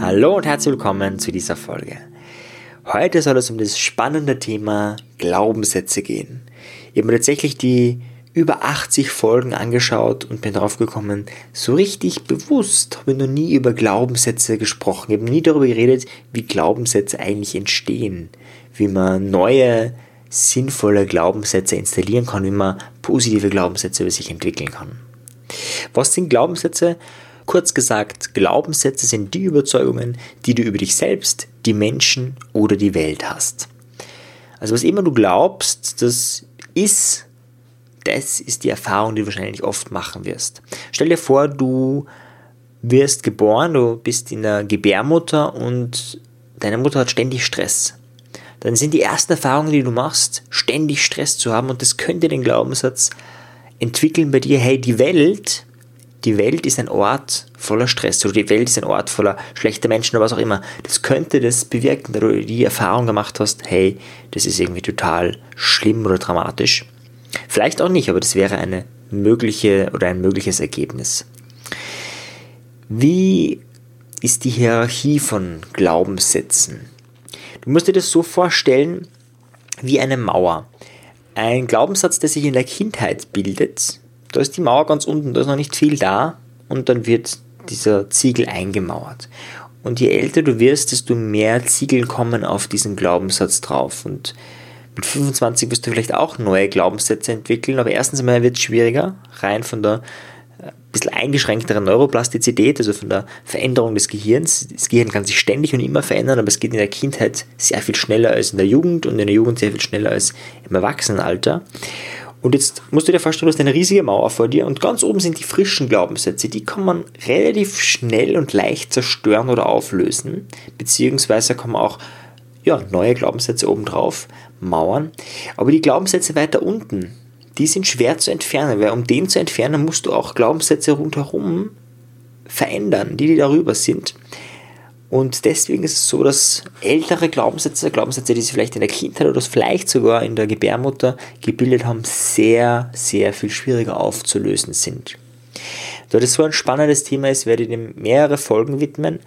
Hallo und herzlich willkommen zu dieser Folge. Heute soll es um das spannende Thema Glaubenssätze gehen. Ich habe mir tatsächlich die über 80 Folgen angeschaut und bin darauf gekommen, so richtig bewusst habe ich noch nie über Glaubenssätze gesprochen. Ich habe nie darüber geredet, wie Glaubenssätze eigentlich entstehen, wie man neue, sinnvolle Glaubenssätze installieren kann, wie man positive Glaubenssätze über sich entwickeln kann. Was sind Glaubenssätze? Kurz gesagt, Glaubenssätze sind die Überzeugungen, die du über dich selbst, die Menschen oder die Welt hast. Also was immer du glaubst, das ist, das ist die Erfahrung, die du wahrscheinlich oft machen wirst. Stell dir vor, du wirst geboren, du bist in der Gebärmutter und deine Mutter hat ständig Stress. Dann sind die ersten Erfahrungen, die du machst, ständig Stress zu haben und das könnte den Glaubenssatz entwickeln bei dir, hey, die Welt die Welt ist ein Ort voller Stress oder die Welt ist ein Ort voller schlechter Menschen oder was auch immer. Das könnte das bewirken, da du die Erfahrung gemacht hast, hey, das ist irgendwie total schlimm oder dramatisch. Vielleicht auch nicht, aber das wäre eine mögliche oder ein mögliches Ergebnis. Wie ist die Hierarchie von Glaubenssätzen? Du musst dir das so vorstellen wie eine Mauer. Ein Glaubenssatz, der sich in der Kindheit bildet, da ist die Mauer ganz unten, da ist noch nicht viel da und dann wird dieser Ziegel eingemauert. Und je älter du wirst, desto mehr Ziegel kommen auf diesen Glaubenssatz drauf. Und mit 25 wirst du vielleicht auch neue Glaubenssätze entwickeln, aber erstens einmal wird es schwieriger, rein von der bisschen eingeschränkteren Neuroplastizität, also von der Veränderung des Gehirns. Das Gehirn kann sich ständig und immer verändern, aber es geht in der Kindheit sehr viel schneller als in der Jugend und in der Jugend sehr viel schneller als im Erwachsenenalter. Und jetzt musst du dir vorstellen, du hast eine riesige Mauer vor dir und ganz oben sind die frischen Glaubenssätze. Die kann man relativ schnell und leicht zerstören oder auflösen. Beziehungsweise kann man auch ja, neue Glaubenssätze obendrauf mauern. Aber die Glaubenssätze weiter unten, die sind schwer zu entfernen, weil um den zu entfernen, musst du auch Glaubenssätze rundherum verändern, die, die darüber sind. Und deswegen ist es so, dass ältere Glaubenssätze, Glaubenssätze, die sie vielleicht in der Kindheit oder vielleicht sogar in der Gebärmutter gebildet haben, sehr, sehr viel schwieriger aufzulösen sind. Da das so ein spannendes Thema ist, werde ich dem mehrere Folgen widmen.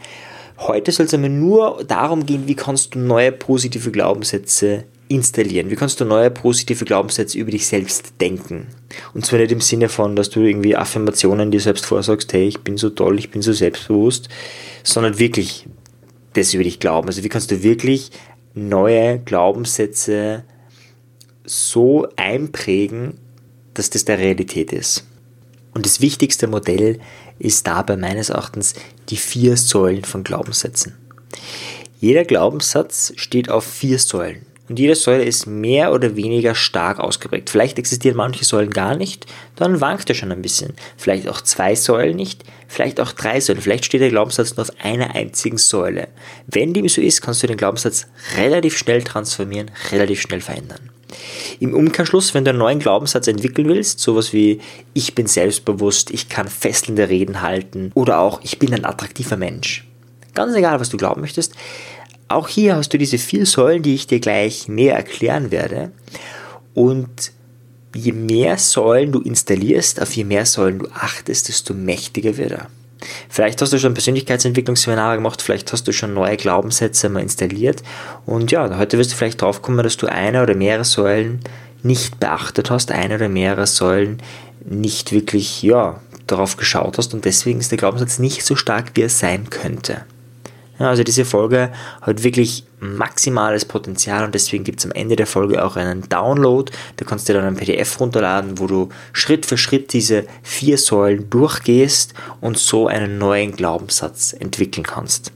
Heute soll es einmal nur darum gehen, wie kannst du neue positive Glaubenssätze installieren? Wie kannst du neue positive Glaubenssätze über dich selbst denken? Und zwar nicht im Sinne von, dass du irgendwie Affirmationen dir selbst vorsagst, hey, ich bin so toll, ich bin so selbstbewusst, sondern wirklich das über dich glauben. Also wie kannst du wirklich neue Glaubenssätze so einprägen, dass das der Realität ist. Und das wichtigste Modell ist dabei meines Erachtens die vier Säulen von Glaubenssätzen. Jeder Glaubenssatz steht auf vier Säulen. Und jede Säule ist mehr oder weniger stark ausgeprägt. Vielleicht existieren manche Säulen gar nicht, dann wankt er schon ein bisschen. Vielleicht auch zwei Säulen nicht, vielleicht auch drei Säulen. Vielleicht steht der Glaubenssatz nur auf einer einzigen Säule. Wenn dem so ist, kannst du den Glaubenssatz relativ schnell transformieren, relativ schnell verändern. Im Umkehrschluss, wenn du einen neuen Glaubenssatz entwickeln willst, sowas wie ich bin selbstbewusst, ich kann fesselnde Reden halten oder auch ich bin ein attraktiver Mensch. Ganz egal, was du glauben möchtest, auch hier hast du diese vier Säulen, die ich dir gleich näher erklären werde. Und je mehr Säulen du installierst, auf je mehr Säulen du achtest, desto mächtiger wird er. Vielleicht hast du schon Persönlichkeitsentwicklungsseminare gemacht, vielleicht hast du schon neue Glaubenssätze mal installiert. Und ja, heute wirst du vielleicht drauf kommen, dass du eine oder mehrere Säulen nicht beachtet hast, eine oder mehrere Säulen nicht wirklich, ja, darauf geschaut hast und deswegen ist der Glaubenssatz nicht so stark, wie er sein könnte. Ja, also diese Folge hat wirklich maximales Potenzial und deswegen gibt es am Ende der Folge auch einen Download. Da kannst du dann ein PDF runterladen, wo du Schritt für Schritt diese vier Säulen durchgehst und so einen neuen Glaubenssatz entwickeln kannst.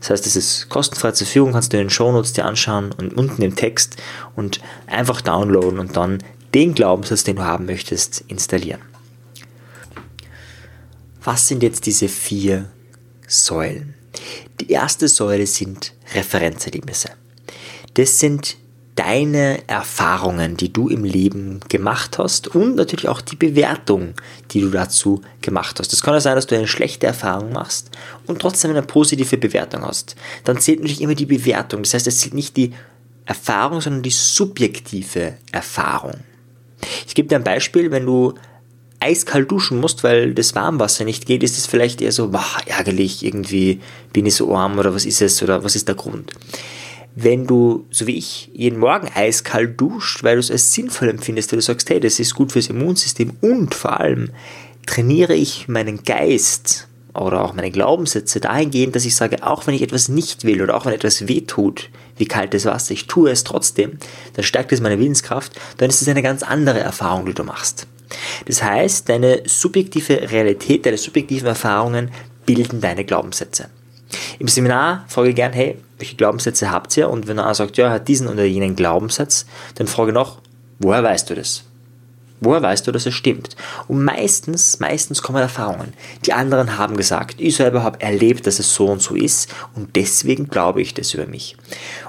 Das heißt, es ist kostenfrei zur Verfügung, kannst du in den Shownotes dir anschauen und unten im Text und einfach downloaden und dann den Glaubenssatz, den du haben möchtest, installieren. Was sind jetzt diese vier Säulen? Die erste Säule sind Referenzerlebnisse. Das sind deine Erfahrungen, die du im Leben gemacht hast und natürlich auch die Bewertung, die du dazu gemacht hast. Es kann ja sein, dass du eine schlechte Erfahrung machst und trotzdem eine positive Bewertung hast. Dann zählt natürlich immer die Bewertung. Das heißt, es zählt nicht die Erfahrung, sondern die subjektive Erfahrung. Ich gebe dir ein Beispiel, wenn du eiskalt duschen musst, weil das Warmwasser nicht geht, ist es vielleicht eher so, boah, ärgerlich, irgendwie bin ich so arm oder was ist es oder was ist der Grund. Wenn du, so wie ich, jeden Morgen eiskalt duscht, weil du es als sinnvoll empfindest, weil du sagst, hey, das ist gut fürs Immunsystem und vor allem trainiere ich meinen Geist oder auch meine Glaubenssätze dahingehend, dass ich sage, auch wenn ich etwas nicht will oder auch wenn etwas weh tut, wie kaltes Wasser, ich tue es trotzdem, dann stärkt es meine Willenskraft, dann ist es eine ganz andere Erfahrung, die du machst. Das heißt, deine subjektive Realität, deine subjektiven Erfahrungen bilden deine Glaubenssätze. Im Seminar frage ich gern, hey, welche Glaubenssätze habt ihr? Und wenn er sagt, ja, er hat diesen oder jenen Glaubenssatz, dann frage ich noch, woher weißt du das? Woher weißt du, dass es stimmt? Und meistens, meistens kommen Erfahrungen. Die anderen haben gesagt, ich selber habe erlebt, dass es so und so ist und deswegen glaube ich das über mich.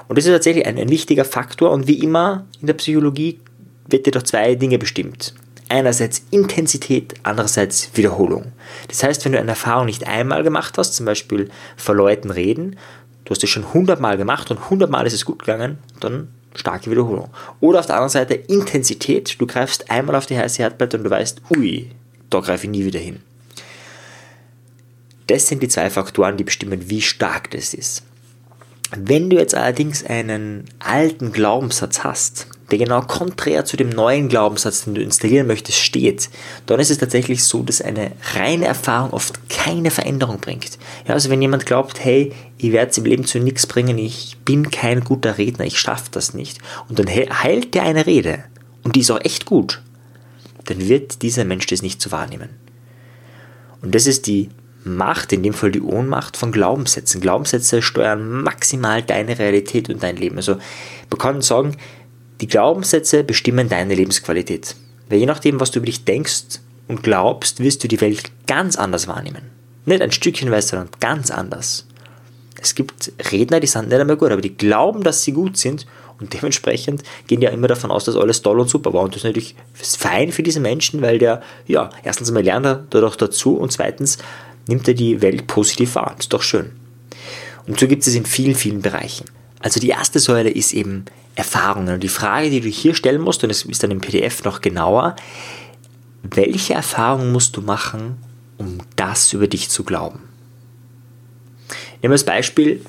Und das ist tatsächlich ein, ein wichtiger Faktor und wie immer in der Psychologie wird dir durch zwei Dinge bestimmt. Einerseits Intensität, andererseits Wiederholung. Das heißt, wenn du eine Erfahrung nicht einmal gemacht hast, zum Beispiel vor Leuten reden, du hast es schon hundertmal gemacht und hundertmal ist es gut gegangen, dann starke Wiederholung. Oder auf der anderen Seite Intensität, du greifst einmal auf die heiße Herdplatte und du weißt, ui, da greife ich nie wieder hin. Das sind die zwei Faktoren, die bestimmen, wie stark das ist. Wenn du jetzt allerdings einen alten Glaubenssatz hast, der genau konträr zu dem neuen Glaubenssatz, den du installieren möchtest, steht, dann ist es tatsächlich so, dass eine reine Erfahrung oft keine Veränderung bringt. Ja, also wenn jemand glaubt, hey, ich werde es im Leben zu nichts bringen, ich bin kein guter Redner, ich schaffe das nicht, und dann heilt der eine Rede, und die ist auch echt gut, dann wird dieser Mensch das nicht zu wahrnehmen. Und das ist die Macht, in dem Fall die Ohnmacht von Glaubenssätzen. Glaubenssätze steuern maximal deine Realität und dein Leben. Also man kann sagen, die Glaubenssätze bestimmen deine Lebensqualität. Weil je nachdem, was du über dich denkst und glaubst, wirst du die Welt ganz anders wahrnehmen. Nicht ein Stückchen weiter, sondern ganz anders. Es gibt Redner, die sind nicht einmal gut, aber die glauben, dass sie gut sind und dementsprechend gehen ja immer davon aus, dass alles toll und super war. Und das ist natürlich fein für diese Menschen, weil der, ja, erstens einmal lernt er dadurch dazu und zweitens nimmt er die Welt positiv wahr. Das ist doch schön. Und so gibt es in vielen, vielen Bereichen. Also die erste Säule ist eben Erfahrungen. Und die Frage, die du hier stellen musst, und es ist dann im PDF noch genauer, welche Erfahrungen musst du machen, um das über dich zu glauben? Nehmen wir als Beispiel,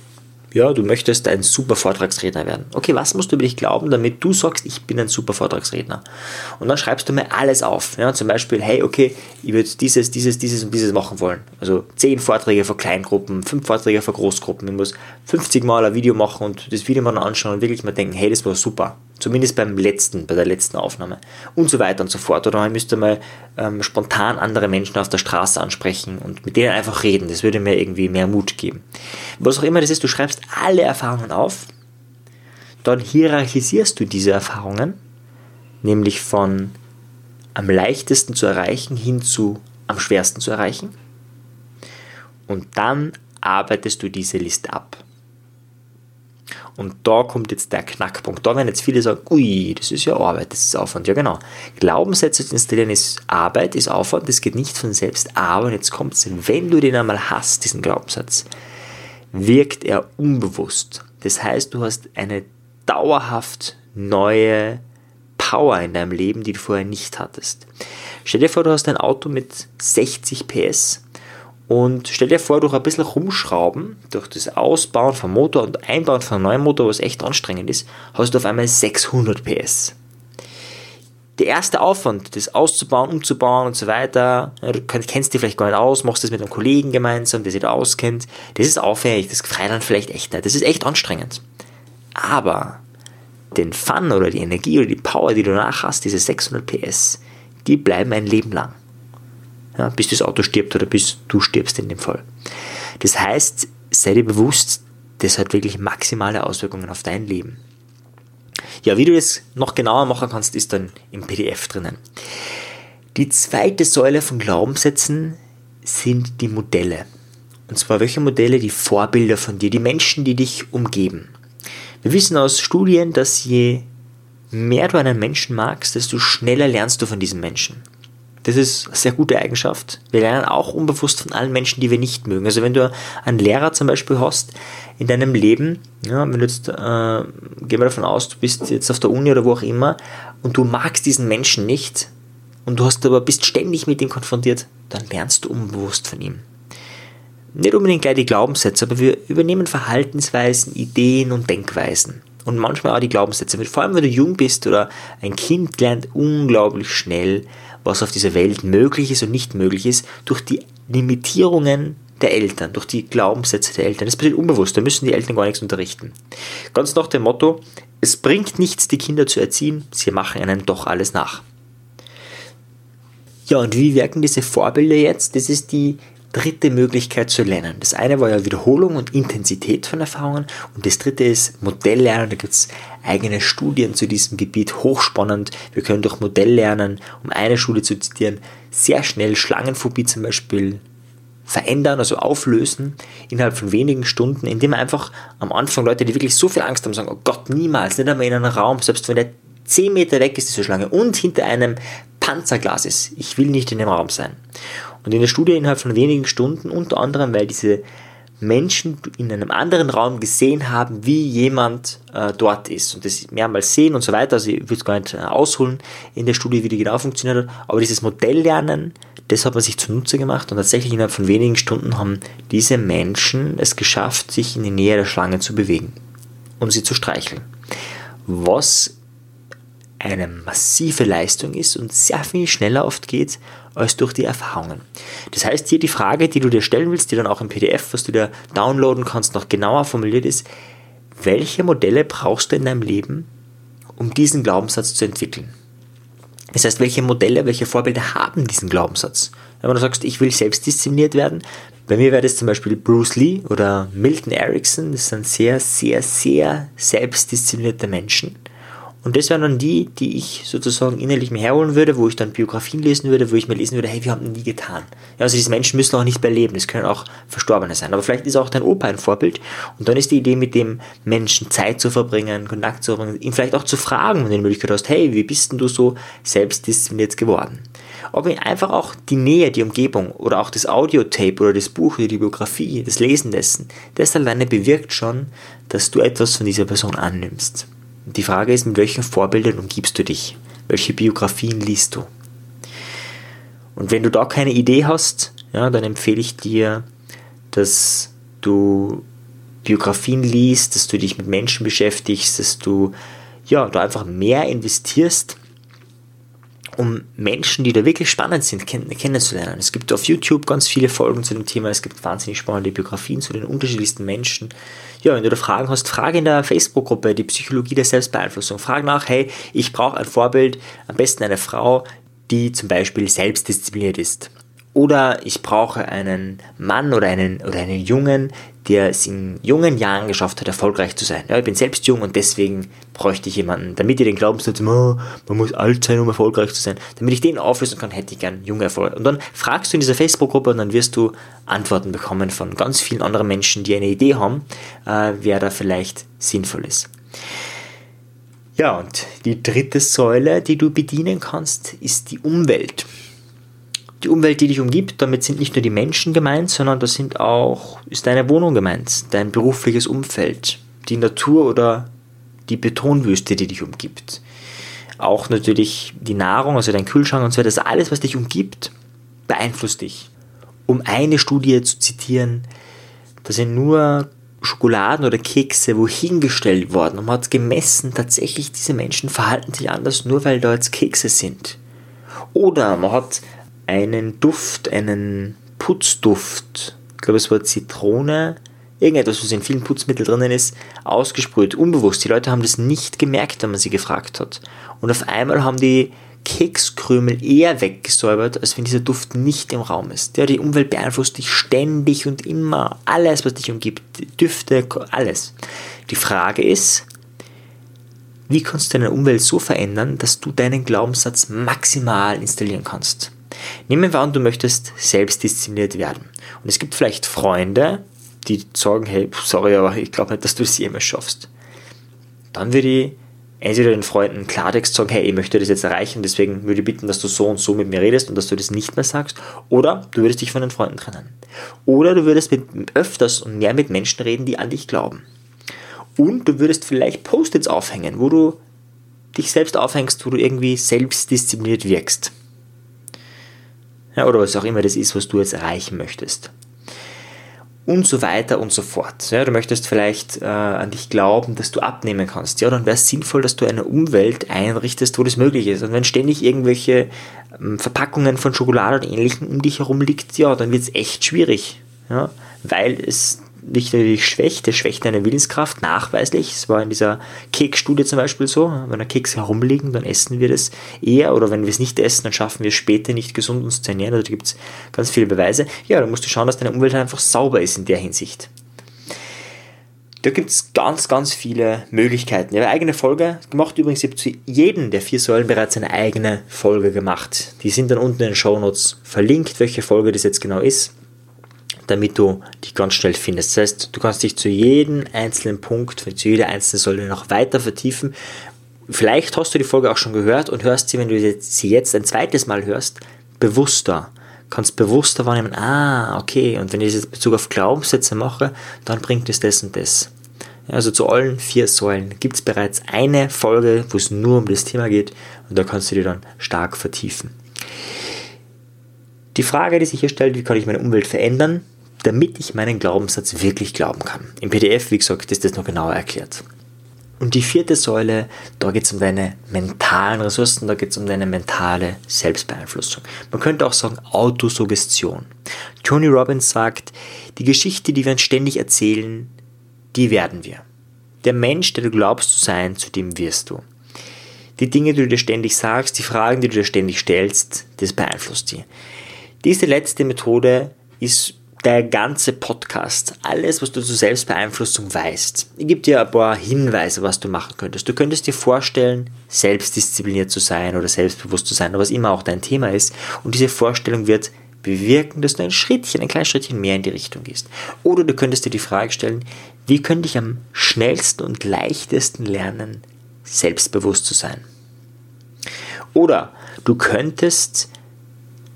ja, du möchtest ein super Vortragsredner werden. Okay, was musst du über dich glauben, damit du sagst, ich bin ein super Vortragsredner? Und dann schreibst du mir alles auf. Ja, zum Beispiel, hey, okay, ich würde dieses, dieses, dieses und dieses machen wollen. Also 10 Vorträge für Kleingruppen, 5 Vorträge für Großgruppen. Ich muss 50 Mal ein Video machen und das Video mal anschauen und wirklich mal denken, hey, das war super. Zumindest beim letzten, bei der letzten Aufnahme. Und so weiter und so fort. Oder ich müsste mal ähm, spontan andere Menschen auf der Straße ansprechen und mit denen einfach reden. Das würde mir irgendwie mehr Mut geben. Was auch immer das ist, du schreibst alle Erfahrungen auf, dann hierarchisierst du diese Erfahrungen, nämlich von am leichtesten zu erreichen hin zu am schwersten zu erreichen. Und dann arbeitest du diese Liste ab. Und da kommt jetzt der Knackpunkt. Da werden jetzt viele sagen, ui, das ist ja Arbeit, das ist Aufwand. Ja, genau. Glaubenssätze zu installieren ist Arbeit, ist Aufwand, das geht nicht von selbst. Aber jetzt kommt es, wenn du den einmal hast, diesen Glaubenssatz, wirkt er unbewusst. Das heißt, du hast eine dauerhaft neue Power in deinem Leben, die du vorher nicht hattest. Stell dir vor, du hast ein Auto mit 60 PS und stell dir vor, durch ein bisschen rumschrauben, durch das Ausbauen vom Motor und Einbauen von einem neuen Motor, was echt anstrengend ist, hast du auf einmal 600 PS. Der erste Aufwand, das auszubauen, umzubauen und so weiter, du kennst dich vielleicht gar nicht aus, machst das mit einem Kollegen gemeinsam, der sich da auskennt, das ist aufwendig, das freut dann vielleicht echt nicht, das ist echt anstrengend. Aber den Fun oder die Energie oder die Power, die du danach hast, diese 600 PS, die bleiben ein Leben lang ja, bis das Auto stirbt oder bis du stirbst in dem Fall. Das heißt, sei dir bewusst, das hat wirklich maximale Auswirkungen auf dein Leben. Ja, wie du das noch genauer machen kannst, ist dann im PDF drinnen. Die zweite Säule von Glaubenssätzen sind die Modelle. Und zwar welche Modelle? Die Vorbilder von dir, die Menschen, die dich umgeben. Wir wissen aus Studien, dass je mehr du einen Menschen magst, desto schneller lernst du von diesem Menschen. Das ist eine sehr gute Eigenschaft. Wir lernen auch unbewusst von allen Menschen, die wir nicht mögen. Also wenn du einen Lehrer zum Beispiel hast in deinem Leben, ja, wenn du jetzt, äh, gehen wir davon aus, du bist jetzt auf der Uni oder wo auch immer und du magst diesen Menschen nicht und du hast aber bist ständig mit ihm konfrontiert, dann lernst du unbewusst von ihm. Nicht unbedingt gleich die Glaubenssätze, aber wir übernehmen Verhaltensweisen, Ideen und Denkweisen. Und manchmal auch die Glaubenssätze. Vor allem, wenn du jung bist oder ein Kind lernt unglaublich schnell, was auf dieser Welt möglich ist und nicht möglich ist, durch die Limitierungen der Eltern, durch die Glaubenssätze der Eltern. Das passiert unbewusst, da müssen die Eltern gar nichts unterrichten. Ganz nach dem Motto, es bringt nichts, die Kinder zu erziehen, sie machen ihnen doch alles nach. Ja, und wie wirken diese Vorbilder jetzt? Das ist die dritte Möglichkeit zu lernen. Das eine war ja Wiederholung und Intensität von Erfahrungen und das dritte ist Modelllernen. Da gibt es eigene Studien zu diesem Gebiet, hochspannend. Wir können durch Modelllernen, um eine Schule zu zitieren, sehr schnell Schlangenphobie zum Beispiel verändern, also auflösen, innerhalb von wenigen Stunden, indem man einfach am Anfang Leute, die wirklich so viel Angst haben, sagen, oh Gott, niemals, nicht einmal in einem Raum, selbst wenn der 10 Meter weg ist, diese Schlange, und hinter einem Panzerglas ist. Ich will nicht in dem Raum sein. Und in der Studie innerhalb von wenigen Stunden, unter anderem, weil diese Menschen in einem anderen Raum gesehen haben, wie jemand äh, dort ist und das mehrmals sehen und so weiter. Also ich würde es gar nicht äh, ausholen in der Studie, wie die genau funktioniert hat, aber dieses Modelllernen, das hat man sich zunutze gemacht und tatsächlich innerhalb von wenigen Stunden haben diese Menschen es geschafft, sich in die Nähe der Schlange zu bewegen und sie zu streicheln. Was eine massive Leistung ist und sehr viel schneller oft geht als durch die Erfahrungen. Das heißt, hier die Frage, die du dir stellen willst, die dann auch im PDF, was du dir downloaden kannst, noch genauer formuliert ist, welche Modelle brauchst du in deinem Leben, um diesen Glaubenssatz zu entwickeln? Das heißt, welche Modelle, welche Vorbilder haben diesen Glaubenssatz? Wenn du sagst, ich will selbstdiszipliniert werden, bei mir wäre das zum Beispiel Bruce Lee oder Milton Erickson, das sind sehr, sehr, sehr selbstdisziplinierte Menschen und das wären dann die, die ich sozusagen innerlich mir herholen würde, wo ich dann Biografien lesen würde, wo ich mir lesen würde, hey, wir haben nie getan. Ja, also diese Menschen müssen auch nicht mehr leben, das können auch Verstorbene sein. Aber vielleicht ist auch dein Opa ein Vorbild. Und dann ist die Idee, mit dem Menschen Zeit zu verbringen, Kontakt zu verbringen, ihn vielleicht auch zu fragen, wenn du die Möglichkeit hast, hey, wie bist denn du so selbstdiszipliniert geworden? Ob ihn einfach auch die Nähe, die Umgebung oder auch das Audiotape oder das Buch oder die Biografie, das Lesen dessen, das alleine bewirkt schon, dass du etwas von dieser Person annimmst. Die Frage ist, mit welchen Vorbildern umgibst du dich? Welche Biografien liest du? Und wenn du da keine Idee hast, ja, dann empfehle ich dir, dass du Biografien liest, dass du dich mit Menschen beschäftigst, dass du ja, da einfach mehr investierst um Menschen, die da wirklich spannend sind, kenn kennenzulernen. Es gibt auf YouTube ganz viele Folgen zu dem Thema, es gibt wahnsinnig spannende Biografien zu den unterschiedlichsten Menschen. Ja, wenn du da Fragen hast, frage in der Facebook-Gruppe die Psychologie der Selbstbeeinflussung. Frag nach, hey, ich brauche ein Vorbild, am besten eine Frau, die zum Beispiel selbstdiszipliniert ist. Oder ich brauche einen Mann oder einen, oder einen Jungen, der es in jungen Jahren geschafft hat, erfolgreich zu sein. Ja, ich bin selbst jung und deswegen bräuchte ich jemanden, damit ihr den Glaubenssatz, man muss alt sein, um erfolgreich zu sein, damit ich den auflösen kann, hätte ich gern junge Erfolg. Und dann fragst du in dieser Facebook-Gruppe und dann wirst du Antworten bekommen von ganz vielen anderen Menschen, die eine Idee haben, äh, wer da vielleicht sinnvoll ist. Ja, und die dritte Säule, die du bedienen kannst, ist die Umwelt die Umwelt, die dich umgibt, damit sind nicht nur die Menschen gemeint, sondern das sind auch, ist deine Wohnung gemeint, dein berufliches Umfeld, die Natur oder die Betonwüste, die dich umgibt. Auch natürlich die Nahrung, also dein Kühlschrank und so weiter, das alles, was dich umgibt, beeinflusst dich. Um eine Studie zu zitieren, da sind nur Schokoladen oder Kekse wohin gestellt worden und man hat gemessen, tatsächlich diese Menschen verhalten sich anders, nur weil da jetzt Kekse sind. Oder man hat einen Duft, einen Putzduft, ich glaube es war Zitrone, irgendetwas, was in vielen Putzmitteln drinnen ist, ausgesprüht, unbewusst. Die Leute haben das nicht gemerkt, wenn man sie gefragt hat. Und auf einmal haben die Kekskrümel eher weggesäubert, als wenn dieser Duft nicht im Raum ist. Ja, die Umwelt beeinflusst dich ständig und immer. Alles, was dich umgibt, Düfte, alles. Die Frage ist, wie kannst du deine Umwelt so verändern, dass du deinen Glaubenssatz maximal installieren kannst? Nehmen wir an, du möchtest selbstdiszipliniert werden. Und es gibt vielleicht Freunde, die sagen, hey, sorry, aber ich glaube nicht, dass du es jemals schaffst. Dann würde ich entweder den Freunden Klartext sagen, hey, ich möchte das jetzt erreichen, deswegen würde ich bitten, dass du so und so mit mir redest und dass du das nicht mehr sagst. Oder du würdest dich von den Freunden trennen. Oder du würdest mit, öfters und mehr mit Menschen reden, die an dich glauben. Und du würdest vielleicht Post-its aufhängen, wo du dich selbst aufhängst, wo du irgendwie selbstdiszipliniert wirkst. Ja, oder was auch immer das ist, was du jetzt erreichen möchtest und so weiter und so fort. Ja, du möchtest vielleicht äh, an dich glauben, dass du abnehmen kannst. Ja, dann wäre es sinnvoll, dass du eine Umwelt einrichtest, wo das möglich ist. Und wenn ständig irgendwelche ähm, Verpackungen von Schokolade und Ähnlichem um dich herum liegt, ja, dann wird es echt schwierig. Ja, weil es dich natürlich schwächt, es schwächt deine Willenskraft nachweislich. Es war in dieser Keksstudie zum Beispiel so, wenn da Keks herumliegen, dann essen wir das eher oder wenn wir es nicht essen, dann schaffen wir es später nicht gesund uns zu ernähren. Also da gibt es ganz viele Beweise. Ja, dann musst du schauen, dass deine Umwelt einfach sauber ist in der Hinsicht. Da gibt es ganz, ganz viele Möglichkeiten. Ich habe eigene Folge gemacht. Übrigens, ich habe zu jedem der vier Säulen bereits eine eigene Folge gemacht. Die sind dann unten in den Show Notes verlinkt, welche Folge das jetzt genau ist damit du die ganz schnell findest. Das heißt, du kannst dich zu jedem einzelnen Punkt, zu jeder einzelnen Säule noch weiter vertiefen. Vielleicht hast du die Folge auch schon gehört und hörst sie, wenn du sie jetzt ein zweites Mal hörst, bewusster. Kannst bewusster wahrnehmen, ah, okay, und wenn ich in Bezug auf Glaubenssätze mache, dann bringt es das und das. Also zu allen vier Säulen gibt es bereits eine Folge, wo es nur um das Thema geht und da kannst du dir dann stark vertiefen. Die Frage, die sich hier stellt, wie kann ich meine Umwelt verändern, damit ich meinen Glaubenssatz wirklich glauben kann. Im PDF, wie gesagt, ist das noch genauer erklärt. Und die vierte Säule, da geht es um deine mentalen Ressourcen, da geht es um deine mentale Selbstbeeinflussung. Man könnte auch sagen Autosuggestion. Tony Robbins sagt, die Geschichte, die wir uns ständig erzählen, die werden wir. Der Mensch, der du glaubst zu sein, zu dem wirst du. Die Dinge, die du dir ständig sagst, die Fragen, die du dir ständig stellst, das beeinflusst dich. Diese letzte Methode ist der ganze Podcast, alles, was du zur Selbstbeeinflussung weißt. Ich gebe dir ein paar Hinweise, was du machen könntest. Du könntest dir vorstellen, selbstdiszipliniert zu sein oder selbstbewusst zu sein, oder was immer auch dein Thema ist. Und diese Vorstellung wird bewirken, dass du ein Schrittchen, ein kleines Schrittchen mehr in die Richtung gehst. Oder du könntest dir die Frage stellen, wie könnte ich am schnellsten und leichtesten lernen, selbstbewusst zu sein? Oder du könntest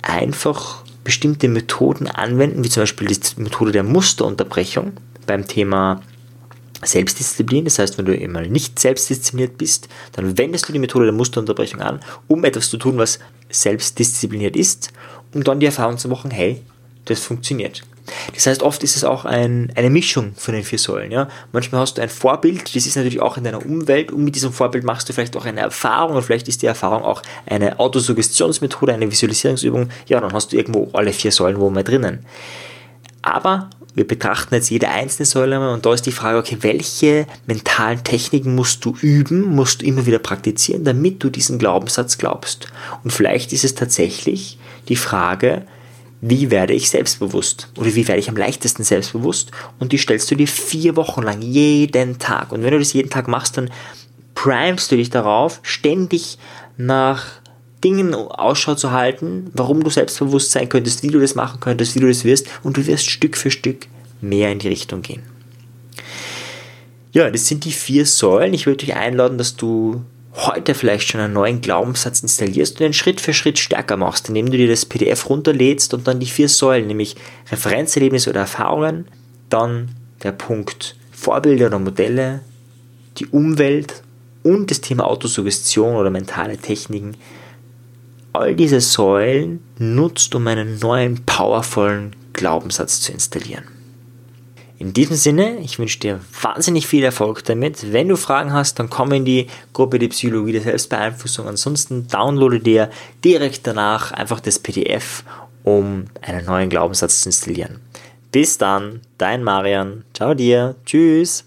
einfach bestimmte Methoden anwenden, wie zum Beispiel die Methode der Musterunterbrechung beim Thema Selbstdisziplin. Das heißt, wenn du immer nicht selbstdiszipliniert bist, dann wendest du die Methode der Musterunterbrechung an, um etwas zu tun, was selbstdiszipliniert ist, um dann die Erfahrung zu machen, hey, das funktioniert. Das heißt, oft ist es auch ein, eine Mischung von den vier Säulen. Ja? Manchmal hast du ein Vorbild, das ist natürlich auch in deiner Umwelt und mit diesem Vorbild machst du vielleicht auch eine Erfahrung und vielleicht ist die Erfahrung auch eine Autosuggestionsmethode, eine Visualisierungsübung. Ja, dann hast du irgendwo alle vier Säulen wo mal drinnen. Aber wir betrachten jetzt jede einzelne Säule und da ist die Frage, okay, welche mentalen Techniken musst du üben, musst du immer wieder praktizieren, damit du diesen Glaubenssatz glaubst. Und vielleicht ist es tatsächlich die Frage, wie werde ich selbstbewusst oder wie werde ich am leichtesten selbstbewusst und die stellst du dir vier Wochen lang jeden Tag und wenn du das jeden Tag machst, dann primest du dich darauf, ständig nach Dingen Ausschau zu halten, warum du selbstbewusst sein könntest, wie du das machen könntest, wie du das wirst und du wirst Stück für Stück mehr in die Richtung gehen. Ja, das sind die vier Säulen. Ich würde dich einladen, dass du heute vielleicht schon einen neuen Glaubenssatz installierst und den Schritt für Schritt stärker machst, indem du dir das PDF runterlädst und dann die vier Säulen, nämlich Referenzerlebnisse oder Erfahrungen, dann der Punkt Vorbilder oder Modelle, die Umwelt und das Thema Autosuggestion oder mentale Techniken, all diese Säulen nutzt, um einen neuen, powervollen Glaubenssatz zu installieren. In diesem Sinne, ich wünsche dir wahnsinnig viel Erfolg damit. Wenn du Fragen hast, dann komm in die Gruppe die Psychologie der Selbstbeeinflussung. Ansonsten downloade dir direkt danach einfach das PDF, um einen neuen Glaubenssatz zu installieren. Bis dann, dein Marian. Ciao dir. Tschüss.